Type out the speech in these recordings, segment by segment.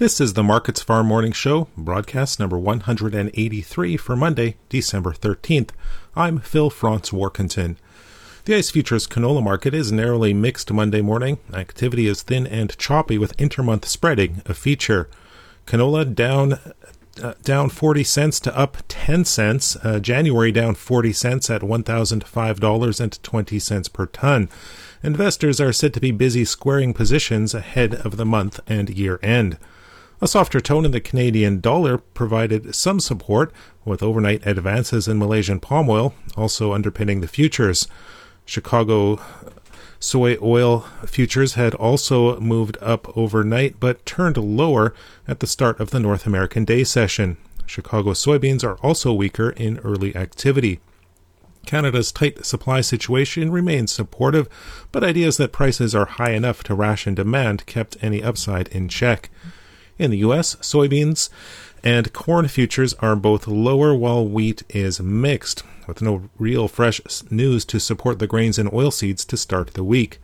This is the Markets Farm Morning Show, broadcast number 183 for Monday, December 13th. I'm Phil Franz Warkentin. The ICE futures canola market is narrowly mixed Monday morning. Activity is thin and choppy with intermonth spreading a feature. Canola down uh, down 40 cents to up 10 cents. Uh, January down 40 cents at $1,005.20 per ton. Investors are said to be busy squaring positions ahead of the month and year end. A softer tone in the Canadian dollar provided some support, with overnight advances in Malaysian palm oil also underpinning the futures. Chicago soy oil futures had also moved up overnight but turned lower at the start of the North American day session. Chicago soybeans are also weaker in early activity. Canada's tight supply situation remains supportive, but ideas that prices are high enough to ration demand kept any upside in check. In the U.S., soybeans and corn futures are both lower while wheat is mixed, with no real fresh news to support the grains and oilseeds to start the week.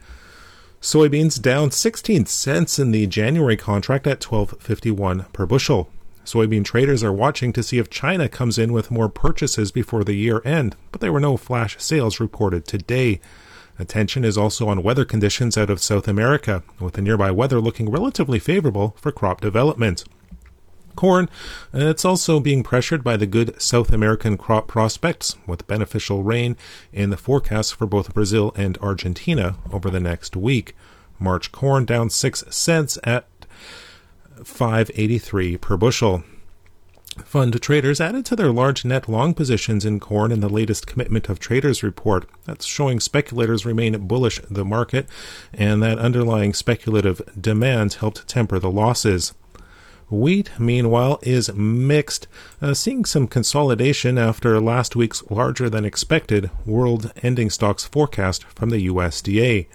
Soybeans down 16 cents in the January contract at 12.51 per bushel. Soybean traders are watching to see if China comes in with more purchases before the year end, but there were no flash sales reported today. Attention is also on weather conditions out of South America, with the nearby weather looking relatively favorable for crop development. Corn, uh, it's also being pressured by the good South American crop prospects, with beneficial rain in the forecast for both Brazil and Argentina over the next week. March corn down 6 cents at 583 per bushel. Fund traders added to their large net long positions in corn in the latest Commitment of Traders report. That's showing speculators remain bullish the market, and that underlying speculative demand helped temper the losses. Wheat, meanwhile, is mixed, uh, seeing some consolidation after last week's larger than expected world ending stocks forecast from the USDA.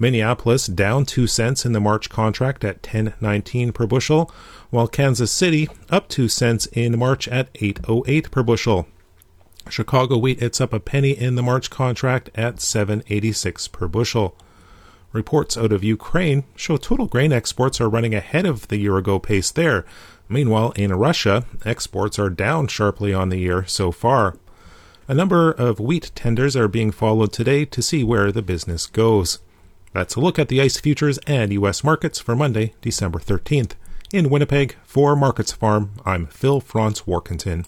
Minneapolis down 2 cents in the March contract at 10.19 per bushel, while Kansas City up 2 cents in March at 8.08 per bushel. Chicago wheat it's up a penny in the March contract at 7.86 per bushel. Reports out of Ukraine show total grain exports are running ahead of the year ago pace there. Meanwhile, in Russia, exports are down sharply on the year so far. A number of wheat tenders are being followed today to see where the business goes. That's a look at the ICE futures and U.S. markets for Monday, December 13th. In Winnipeg, for Markets Farm, I'm Phil Franz Warkentin.